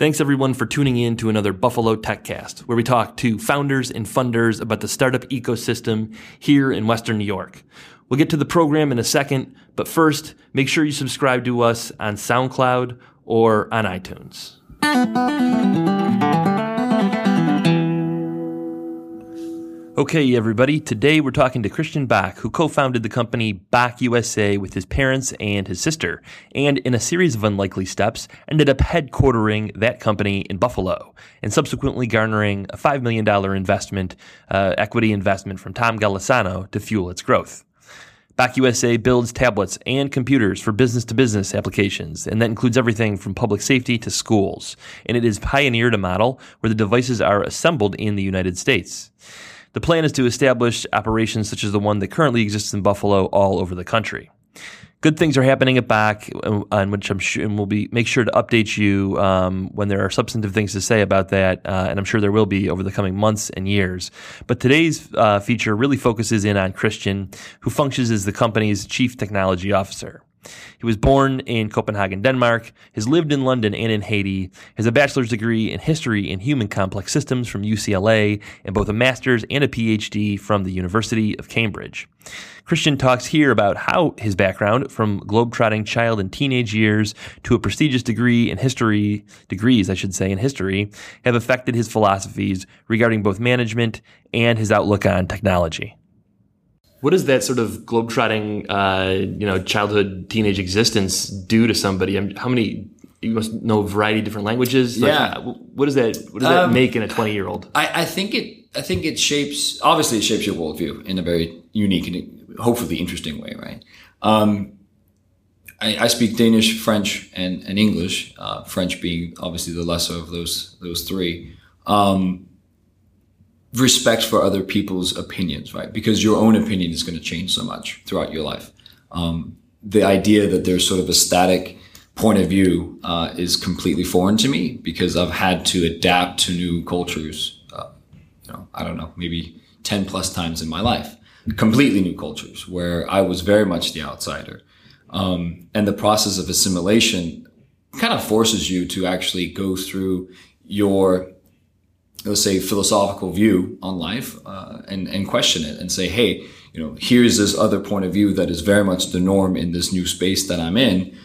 Thanks everyone for tuning in to another Buffalo TechCast, where we talk to founders and funders about the startup ecosystem here in Western New York. We'll get to the program in a second, but first, make sure you subscribe to us on SoundCloud or on iTunes. Okay, everybody. Today we're talking to Christian Bak, who co-founded the company Bak USA with his parents and his sister, and in a series of unlikely steps, ended up headquartering that company in Buffalo, and subsequently garnering a $5 million investment, uh, equity investment from Tom Golisano to fuel its growth. Bak USA builds tablets and computers for business to business applications, and that includes everything from public safety to schools. And it has pioneered a model where the devices are assembled in the United States. The plan is to establish operations such as the one that currently exists in Buffalo all over the country. Good things are happening at Bak, uh, on which I'm sure, and we'll be make sure to update you um, when there are substantive things to say about that, uh, and I'm sure there will be over the coming months and years. But today's uh, feature really focuses in on Christian, who functions as the company's chief technology officer. He was born in Copenhagen, Denmark, has lived in London and in Haiti, has a bachelor's degree in history and human complex systems from UCLA, and both a master's and a PhD from the University of Cambridge. Christian talks here about how his background from globetrotting child and teenage years to a prestigious degree in history, degrees, I should say, in history, have affected his philosophies regarding both management and his outlook on technology. What does that sort of globetrotting, uh, you know, childhood, teenage existence do to somebody? I mean, how many? You must know a variety of different languages. Like, Yeah. what does that? What does that Um, make in a twenty-year-old? I, I think it. I think it shapes. Obviously, it shapes your worldview in a very unique and hopefully interesting way, right? Um, I, I speak Danish, French, and, and English. Uh, French being obviously the lesser of those those three. Um, respect for other people's opinions, right? Because your own opinion is going to change so much throughout your life. Um, the idea that there's sort of a static point of view uh, is completely foreign to me because I've had to adapt to new cultures. Uh, you know, I don't know, maybe ten plus times in my life, completely new cultures where I was very much the outsider, um, and the process of assimilation kind of forces you to actually go through your let's say philosophical view on life uh, and and question it and say hey you know here's this other point of view that is very much the norm in this new space that i'm in.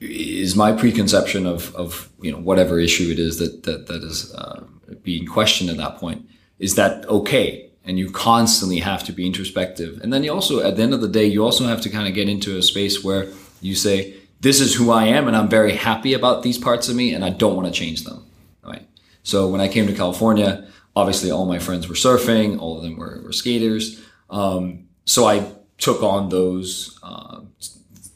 Is my preconception of of you know whatever issue it is that that that is uh, being questioned at that point is that okay? And you constantly have to be introspective. And then you also at the end of the day you also have to kind of get into a space where you say this is who i am and i'm very happy about these parts of me and i don't want to change them so when I came to California, obviously all my friends were surfing, all of them were, were skaters. Um, so I took on those uh,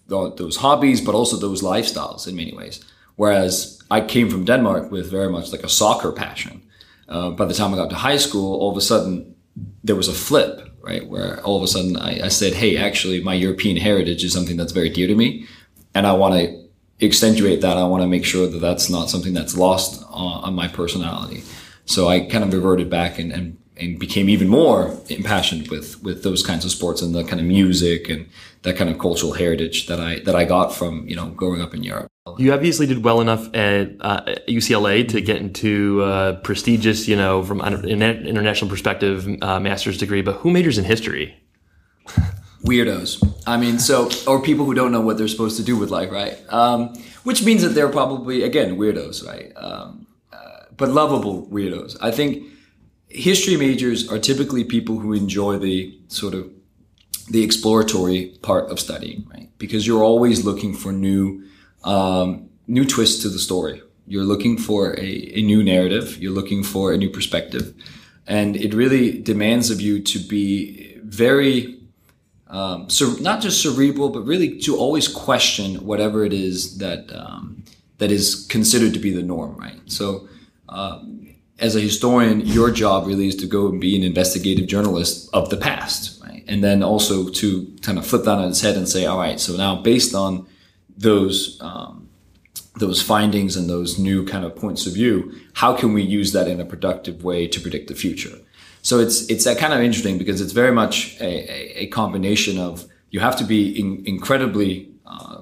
th- those hobbies, but also those lifestyles in many ways. Whereas I came from Denmark with very much like a soccer passion. Uh, by the time I got to high school, all of a sudden there was a flip, right? Where all of a sudden I, I said, "Hey, actually, my European heritage is something that's very dear to me, and I want to accentuate that. I want to make sure that that's not something that's lost on, on my personality. So I kind of reverted back and, and, and became even more impassioned with, with those kinds of sports and the kind of music and that kind of cultural heritage that I, that I got from, you know, growing up in Europe. You obviously did well enough at uh, UCLA to get into uh, prestigious, you know, from an international perspective, uh, master's degree. But who majors in history? weirdos. I mean, so or people who don't know what they're supposed to do with life, right? Um, which means that they're probably again weirdos, right? Um, uh, but lovable weirdos. I think history majors are typically people who enjoy the sort of the exploratory part of studying, right? Because you're always looking for new um, new twists to the story. You're looking for a, a new narrative. You're looking for a new perspective, and it really demands of you to be very um, so not just cerebral, but really to always question whatever it is that um, that is considered to be the norm, right? So, um, as a historian, your job really is to go and be an investigative journalist of the past, right? And then also to kind of flip that on its head and say, all right, so now based on those um, those findings and those new kind of points of view, how can we use that in a productive way to predict the future? So it's it's kind of interesting because it's very much a, a, a combination of you have to be in, incredibly uh,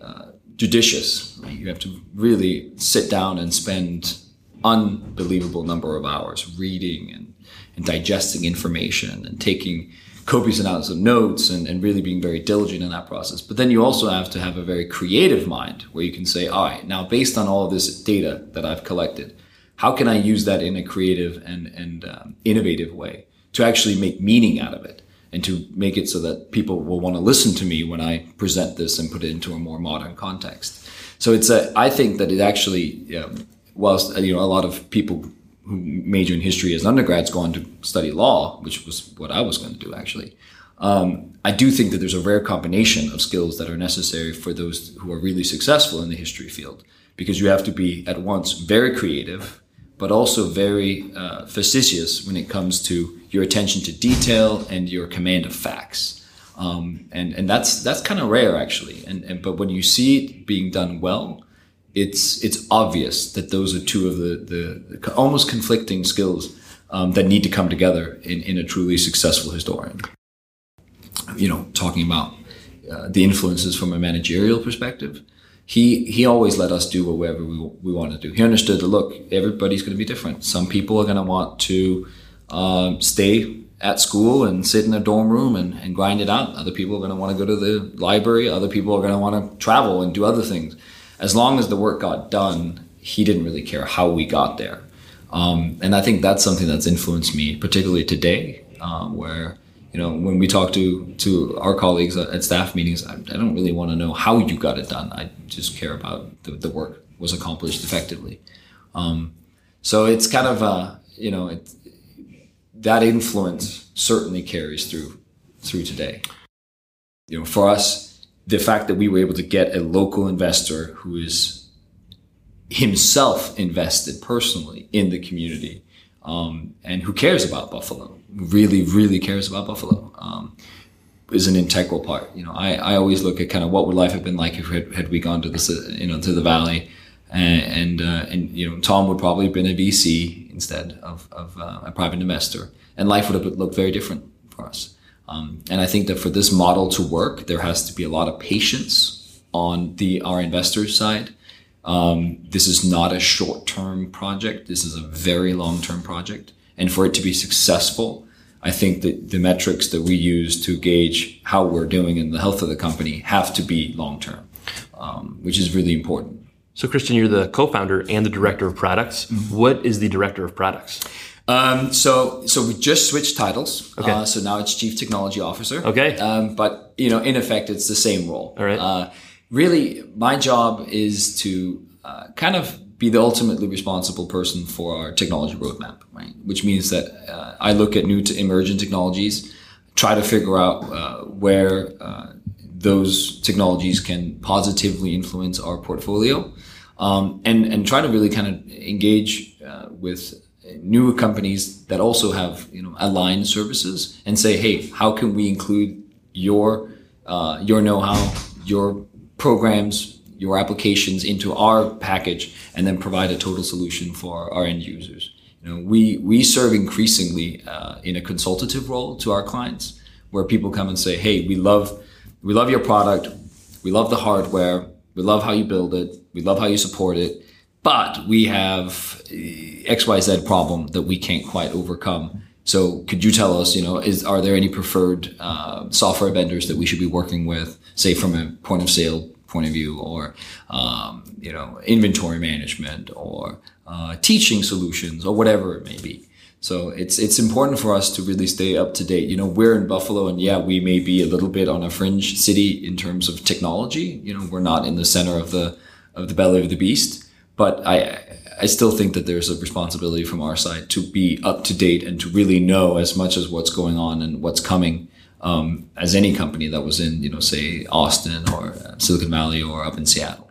uh, judicious. Right? You have to really sit down and spend unbelievable number of hours reading and, and digesting information and taking copious amounts of notes and, and really being very diligent in that process. But then you also have to have a very creative mind where you can say, all right, now based on all of this data that I've collected, how can I use that in a creative and, and um, innovative way to actually make meaning out of it and to make it so that people will want to listen to me when I present this and put it into a more modern context. So it's a, I think that it actually, um, whilst, you know, a lot of people who major in history as undergrads go on to study law, which was what I was going to do actually. Um, I do think that there's a rare combination of skills that are necessary for those who are really successful in the history field, because you have to be at once very creative, but also very uh, fastidious when it comes to your attention to detail and your command of facts. Um, and and that's that's kind of rare actually. And, and but when you see it being done well, it's it's obvious that those are two of the the, the almost conflicting skills um, that need to come together in, in a truly successful historian. You know, talking about uh, the influences from a managerial perspective, he he always let us do whatever we, we want to do. He understood that look, everybody's going to be different. Some people are going to want to um, stay at school and sit in a dorm room and, and grind it out. Other people are going to want to go to the library. Other people are going to want to travel and do other things as long as the work got done, he didn't really care how we got there. Um, and I think that's something that's influenced me, particularly today, um, where you know when we talk to to our colleagues at staff meetings, I, I don't really want to know how you got it done. I just care about the, the work was accomplished effectively. Um, so it's kind of uh, you know it, that influence certainly carries through through today. You know, for us, the fact that we were able to get a local investor who is himself invested personally in the community um, and who cares about Buffalo, really, really cares about Buffalo, um, is an integral part. You know, I, I always look at kind of what would life have been like if had, had we gone to this, you know, to the valley, and and, uh, and you know, Tom would probably have been a VC instead of, of uh, a private investor, and life would have looked very different for us. Um, and I think that for this model to work, there has to be a lot of patience on the our investors side. Um, this is not a short-term project. This is a very long-term project. And for it to be successful, I think that the metrics that we use to gauge how we're doing in the health of the company have to be long-term, um, which is really important. So, Christian, you're the co-founder and the director of products. Mm-hmm. What is the director of products? Um, so, so we just switched titles. Okay. Uh, so now it's chief technology officer. Okay. Um, but you know, in effect, it's the same role. All right. Uh, really, my job is to uh, kind of be the ultimately responsible person for our technology roadmap, right? Which means that uh, I look at new to emerging technologies, try to figure out uh, where uh, those technologies can positively influence our portfolio, um, and and try to really kind of engage with newer companies that also have you know aligned services and say, hey, how can we include your uh, your know-how, your programs, your applications into our package, and then provide a total solution for our end users. You know, we we serve increasingly uh, in a consultative role to our clients, where people come and say, hey, we love we love your product, we love the hardware, we love how you build it, we love how you support it but we have XYZ problem that we can't quite overcome. So could you tell us, you know, is, are there any preferred uh, software vendors that we should be working with, say from a point of sale point of view or, um, you know, inventory management or uh, teaching solutions or whatever it may be. So it's it's important for us to really stay up to date. You know, we're in Buffalo, and yeah, we may be a little bit on a fringe city in terms of technology. You know, we're not in the center of the of the belly of the beast, but I I still think that there's a responsibility from our side to be up to date and to really know as much as what's going on and what's coming um, as any company that was in you know say Austin or Silicon Valley or up in Seattle.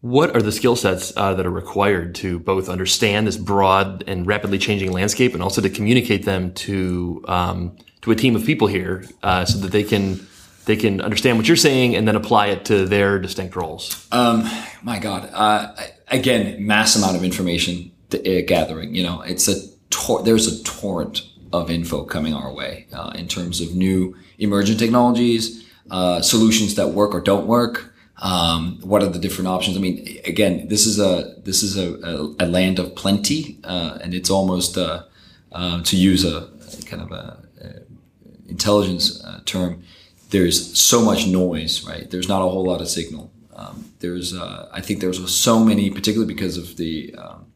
What are the skill sets uh, that are required to both understand this broad and rapidly changing landscape, and also to communicate them to um, to a team of people here, uh, so that they can they can understand what you're saying and then apply it to their distinct roles? Um, my God, uh, again, mass amount of information uh, gathering. You know, it's a tor- there's a torrent of info coming our way uh, in terms of new emergent technologies, uh, solutions that work or don't work, Um, what are the different options? I mean, again, this is a this is a, a, a land of plenty, uh, and it's almost uh, uh, to use a, kind of a, a intelligence uh, term. There's so much noise, right? There's not a whole lot of signal. Um, there's, I think there's so many, particularly because of the um,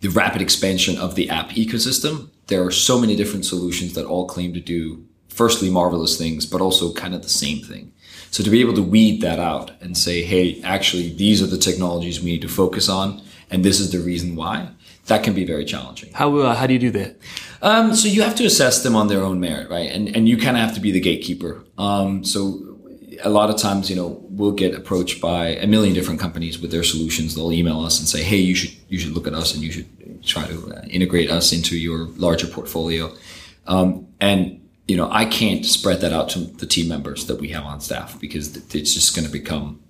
the rapid expansion of the app ecosystem. There are so many different solutions that all claim to do, firstly, marvelous things, but also kind of the same thing. So to be able to weed that out and say, hey, actually, these are the technologies we need to focus on, and this is the reason why, that can be very challenging. How, uh, how do you do that? Um, so you have to assess them on their own merit, right? And, and you kind of have to be the gatekeeper. Um, so a lot of times, you know, we'll get approached by a million different companies with their solutions. They'll email us and say, "Hey, you should you should look at us and you should try to uh, integrate us into your larger portfolio." Um, and you know, I can't spread that out to the team members that we have on staff because it's just going to become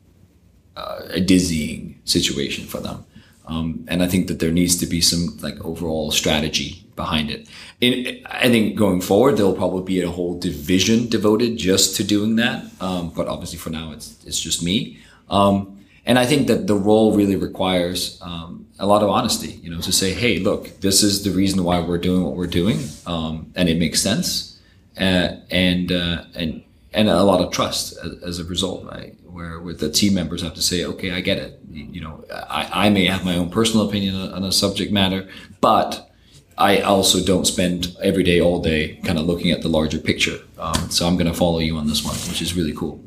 uh, a dizzying situation for them. Um, and I think that there needs to be some like overall strategy behind it. In, I think going forward, there'll probably be a whole division devoted just to doing that. Um, but obviously, for now, it's it's just me. Um, and I think that the role really requires um, a lot of honesty. You know, to say, hey, look, this is the reason why we're doing what we're doing, um, and it makes sense, uh, and uh, and and a lot of trust as, a result, right? Where, the team members have to say, okay, I get it. You know, I, I may have my own personal opinion on, on a subject matter, but I also don't spend every day, all day, kind of looking at the larger picture. Um, so I'm going to follow you on this one, which is really cool.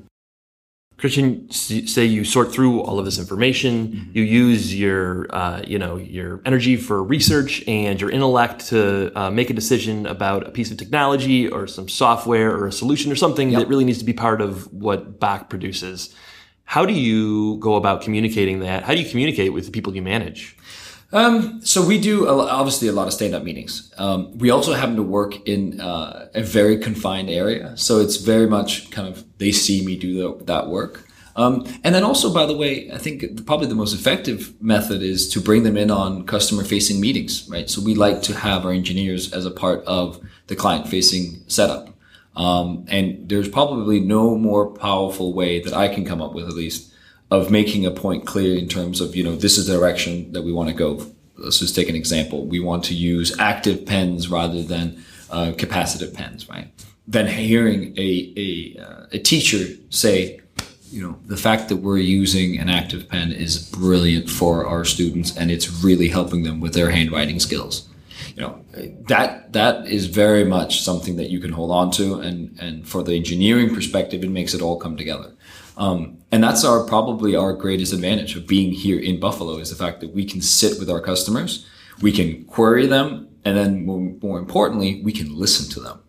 Christian, say you sort through all of this information, mm-hmm. you use your, uh, you know, your energy for research and your intellect to uh, make a decision about a piece of technology or some software or a solution or something yep. that really needs to be part of what Bak produces. How do you go about communicating that? How do you communicate with the people you manage? Um, so we do obviously a lot of stand-up meetings. Um, we also happen to work in uh, a very confined area, so it's very much kind of they see me do the, that work. Um, and then also, by the way, I think probably the most effective method is to bring them in on customer-facing meetings, right? So we like to have our engineers as a part of the client-facing setup. Um, and there's probably no more powerful way that I can come up with, at least, of making a point clear in terms of, you know, this is the direction that we want to go. Let's just take an example. We want to use active pens rather than uh, capacitive pens, right? Then hearing a, a, uh, a teacher say, you know, the fact that we're using an active pen is brilliant for our students and it's really helping them with their handwriting skills. You know, that, that is very much something that you can hold on to. And, and for the engineering perspective, it makes it all come together. Um, and that's our probably our greatest advantage of being here in Buffalo is the fact that we can sit with our customers, we can query them, and then more, more importantly, we can listen to them.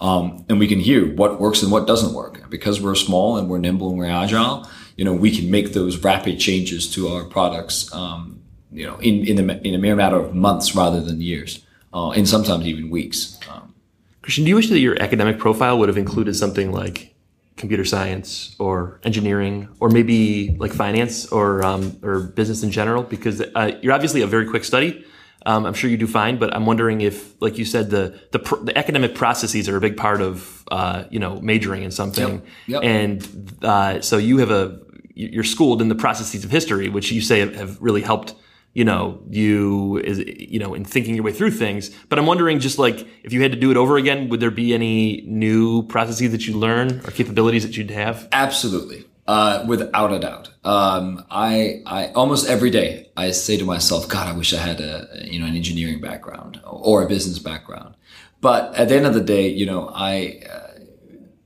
Um, and we can hear what works and what doesn't work. Because we're small and we're nimble and we're agile, you know, we can make those rapid changes to our products, um, you know, in, in, a, in a mere matter of months rather than years, uh, and sometimes even weeks. Um, Christian, do you wish that your academic profile would have included something like computer science or engineering or maybe like finance or um, or business in general because uh, you're obviously a very quick study. Um, I'm sure you do fine, but I'm wondering if, like you said, the the, pr- the academic processes are a big part of uh, you know majoring in something, yep. Yep. and uh, so you have a you're schooled in the processes of history, which you say have really helped you know, you is you know, in thinking your way through things. But I'm wondering, just like if you had to do it over again, would there be any new processes that you learn or capabilities that you'd have? Absolutely, uh, without a doubt. Um, I I almost every day I say to myself, God, I wish I had a you know an engineering background or a business background. But at the end of the day, you know, I. Uh,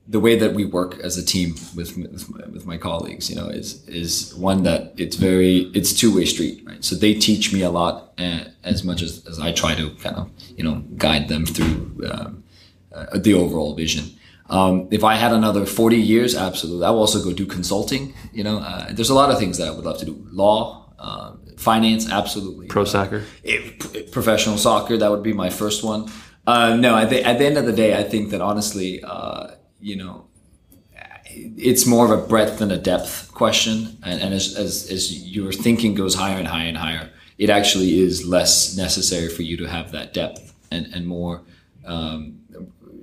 the way that we work as a team with with my, with my, colleagues, you know, is is one that it's very it's two way street, right? So they teach me a lot, uh, as much as, as I try to kind of you know guide them through um, uh, the overall vision. Um, if I had another forty years, absolutely, I will also go do consulting. You know, uh, there's a lot of things that I would love to do. Law, uh, finance, absolutely. Pro soccer, if, professional soccer, that would be my first one. Uh, no, at the, at the end of the day, I think that honestly you know, it's more of a breadth than a depth question. And, and as, as, as your thinking goes higher and higher and higher, it actually is less necessary for you to have that depth and, and more um,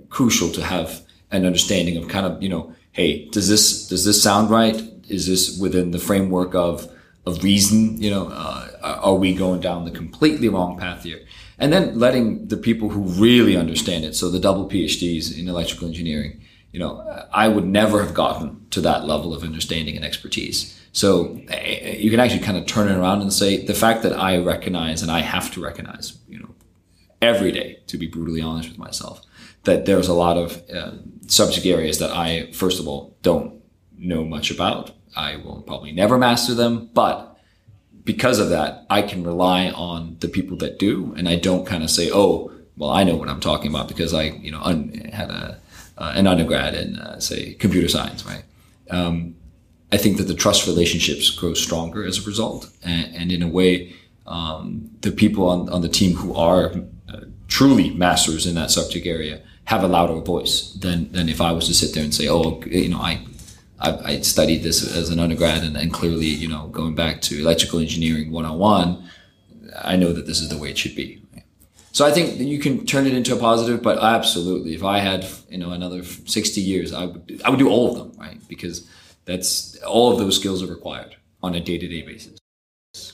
crucial to have an understanding of kind of, you know, hey, does this, does this sound right? is this within the framework of of reason? You know, uh, are we going down the completely wrong path here? And then letting the people who really understand it, so the double PhDs in electrical engineering, you know, I would never have gotten to that level of understanding and expertise. So eh, you can actually kind of turn it around and say the fact that I recognize and I have to recognize, you know, every day, to be brutally honest with myself, that there's a lot of uh, subject areas that I, first of all, don't know much about. I will probably never master them, but because of that, I can rely on the people that do, and I don't kind of say, "Oh, well, I know what I'm talking about because I, you know, un- had a uh, an undergrad in, uh, say, computer science." Right. Um, I think that the trust relationships grow stronger as a result, and, and in a way, um, the people on, on the team who are uh, truly masters in that subject area have a louder voice than than if I was to sit there and say, "Oh, you know, I I, I studied this as an undergrad, and, and, clearly, you know, going back to electrical engineering 101, I know that this is the way it should be. So I think you can turn it into a positive, but absolutely, if I had, you know, another 60 years, I would, I would do all of them, right? Because that's all of those skills are required on a day to day basis.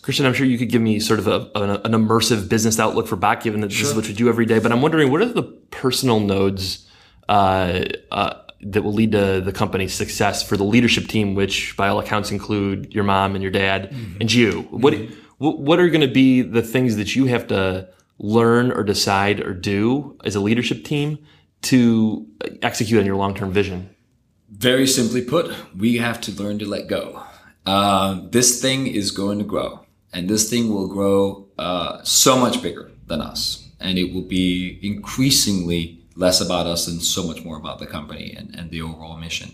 Christian, I'm sure you could give me sort of a, an, an, immersive business outlook for Bak, given that sure. this is what you do every day. But I'm wondering, what are the personal nodes uh, uh, that will lead to the company's success for the leadership team, which by all accounts include your mom and your dad mm-hmm. and you. What mm-hmm. what are going to be the things that you have to learn or decide or do as a leadership team to execute on your long term vision? Very simply put, we have to learn to let go. Uh, this thing is going to grow, and this thing will grow uh, so much bigger than us, and it will be increasingly less about us and so much more about the company and, and the overall mission.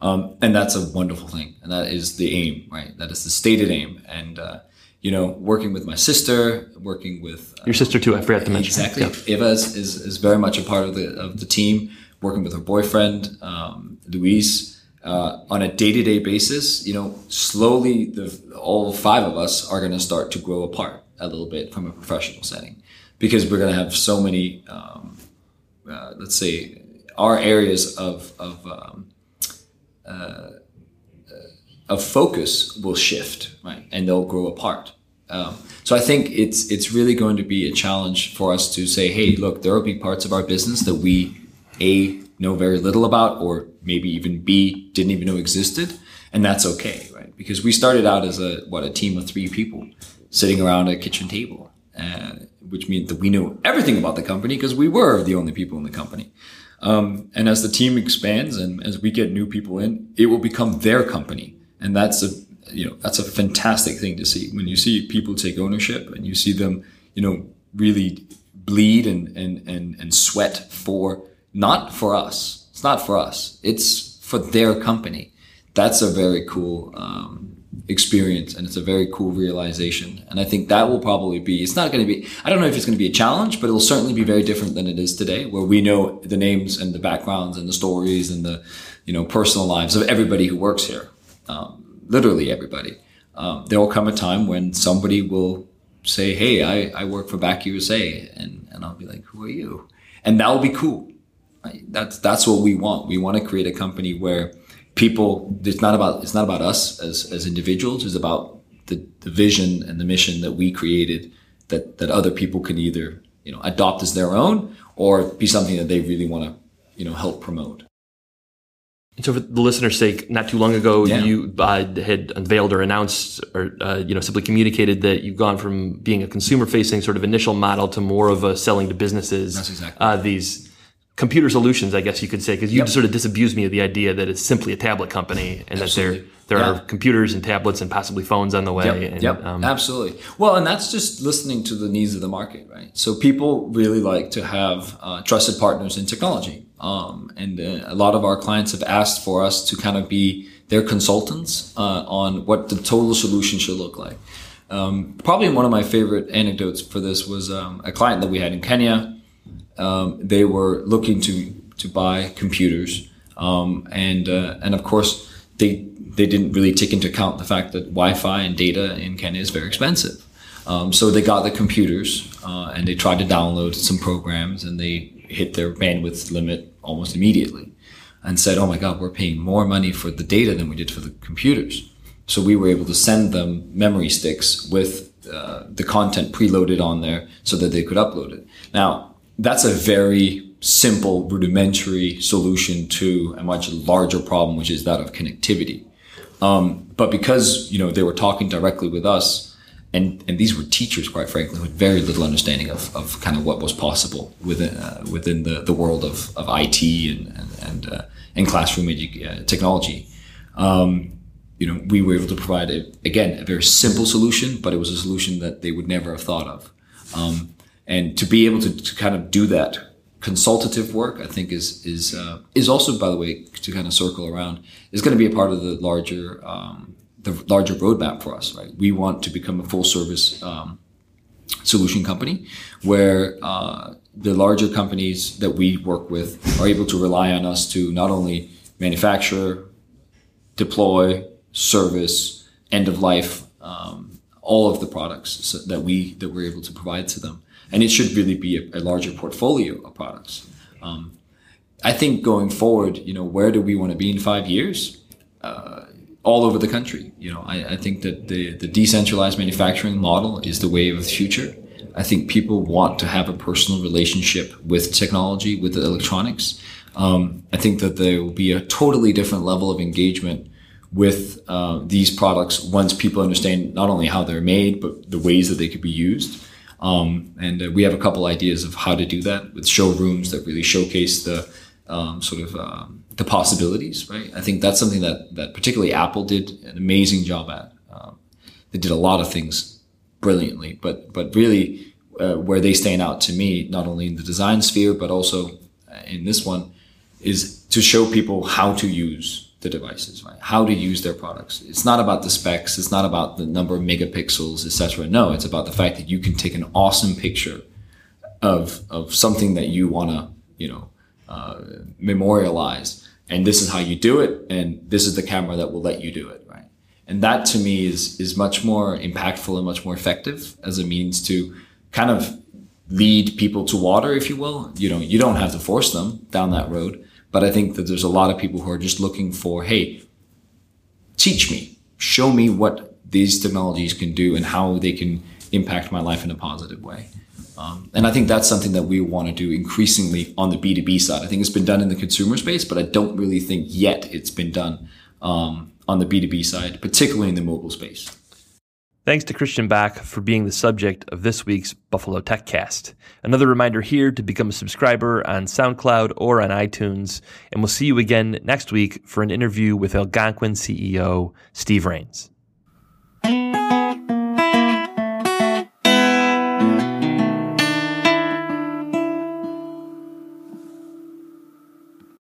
Um, and that's a wonderful thing. And that is the aim, right? That is the stated aim. And, uh, you know, working with my sister, working with uh, your sister too. I forgot to mention exactly. Yep. Eva is, is, is, very much a part of the of the team. Working with her boyfriend, um, Luis, uh, on a day to day basis. You know, slowly, the all five of us are going to start to grow apart a little bit from a professional setting because we're going to have so many um, uh, let's say our areas of of um, uh, of focus will shift, right, and they'll grow apart. Um, so I think it's it's really going to be a challenge for us to say, hey, look, there will be parts of our business that we a know very little about, or maybe even b didn't even know existed, and that's okay, right? Because we started out as a what a team of three people sitting around a kitchen table, uh, which means that we knew everything about the company because we were the only people in the company. Um, and as the team expands and as we get new people in, it will become their company, and that's a you know that's a fantastic thing to see when you see people take ownership and you see them you know really bleed and and and, and sweat for not for us. It's not for us. It's for their company. That's a very cool um, experience and it's a very cool realization and i think that will probably be it's not going to be i don't know if it's going to be a challenge but it'll certainly be very different than it is today where we know the names and the backgrounds and the stories and the you know personal lives of everybody who works here um, literally everybody. Um, there will come a time when somebody will say hey i, I work for Bak usa and, and i'll be like who are you? And that will be cool. That's that's what we want. We want to create a company where people it's not about it's not about us as as individuals. It's about the, the vision and the mission that we created that that other people can either you know adopt as their own or be something that they really want to you know help promote so, for the listener's sake, not too long ago, yeah. you uh, had unveiled or announced, or uh, you know, simply communicated that you've gone from being a consumer-facing sort of initial model to more of a selling to businesses. That's exactly. Uh, these computer solutions, I guess you could say, because you yep. sort of disabused me of the idea that it's simply a tablet company and Absolutely. that there there yeah. are computers and tablets and possibly phones on the way. Yep. And, yep. Um, Absolutely. Well, and that's just listening to the needs of the market, right? So people really like to have uh, trusted partners in technology, um, and uh, a lot of our clients have asked for us to kind of be their consultants uh, on what the total solution should look like. Um, probably one of my favorite anecdotes for this was um, a client that we had in Kenya um, they were looking to to buy computers, um, and uh, and of course they they didn't really take into account the fact that Wi-Fi and data in Kenya is very expensive. Um, so they got the computers uh, and they tried to download some programs and they hit their bandwidth limit almost immediately. and said, "Oh my God, we're paying more money for the data than we did for the computers." So we were able to send them memory sticks with uh, the content preloaded on there so that they could upload it. Now, that's a very simple, rudimentary solution to a much larger problem, which is that of connectivity. Um, but because you know they were talking directly with us, and and these were teachers, quite frankly, with very little understanding of, of kind of what was possible within uh, within the, the world of, of IT and and and, uh, and classroom edu- uh, technology. Um, you know, we were able to provide a, again a very simple solution, but it was a solution that they would never have thought of. Um, and to be able to, to kind of do that consultative work, I think is is uh, is also, by the way, to kind of circle around, is going to be a part of the larger um, the larger roadmap for us. Right, we want to become a full service um, solution company where uh, the larger companies that we work with are able to rely on us to not only manufacture, deploy, service, end of life, um, all of the products that we that we're able to provide to them and it should really be a, a larger portfolio of products. Um, I think going forward, you know, where do we want to be in five years? Uh, all over the country. You know, I, I, think that the, the decentralized manufacturing model is the way of the future. I think people want to have a personal relationship with technology, with the electronics. Um, I think that there will be a totally different level of engagement with uh, these products once people understand not only how they're made, but the ways that they could be used. Um, and uh, we have a couple ideas of how to do that with showrooms that really showcase the um, sort of um, the possibilities. Right. I think that's something that that particularly Apple did an amazing job at. Um, they did a lot of things brilliantly, but but really uh, where they stand out to me, not only in the design sphere but also uh, in this one, is to show people how to use the devices, right? How to use their products. It's not about the specs. It's not about the number of megapixels, etc. No, it's about the fact that you can take an awesome picture of of something that you want to, you know, uh, memorialize, and this is how you do it, and this is the camera that will let you do it, right? And that to me is is much more impactful and much more effective as a means to kind of lead people to water, if you will. You know, you don't have to force them down that road but I think that there's a lot of people who are just looking for, hey, teach me, show me what these technologies can do and how they can impact my life in a positive way. Um, and I think that's something that we want to do increasingly on the B2B side. I think it's been done in the consumer space, but I don't really think yet it's been done um, on the B2B side, particularly in the mobile space. Thanks to Christian Bak for being the subject of this week's Buffalo TechCast. Another reminder here to become a subscriber on SoundCloud or on iTunes, and we'll see you again next week for an interview with Algonquin CEO Steve Rains.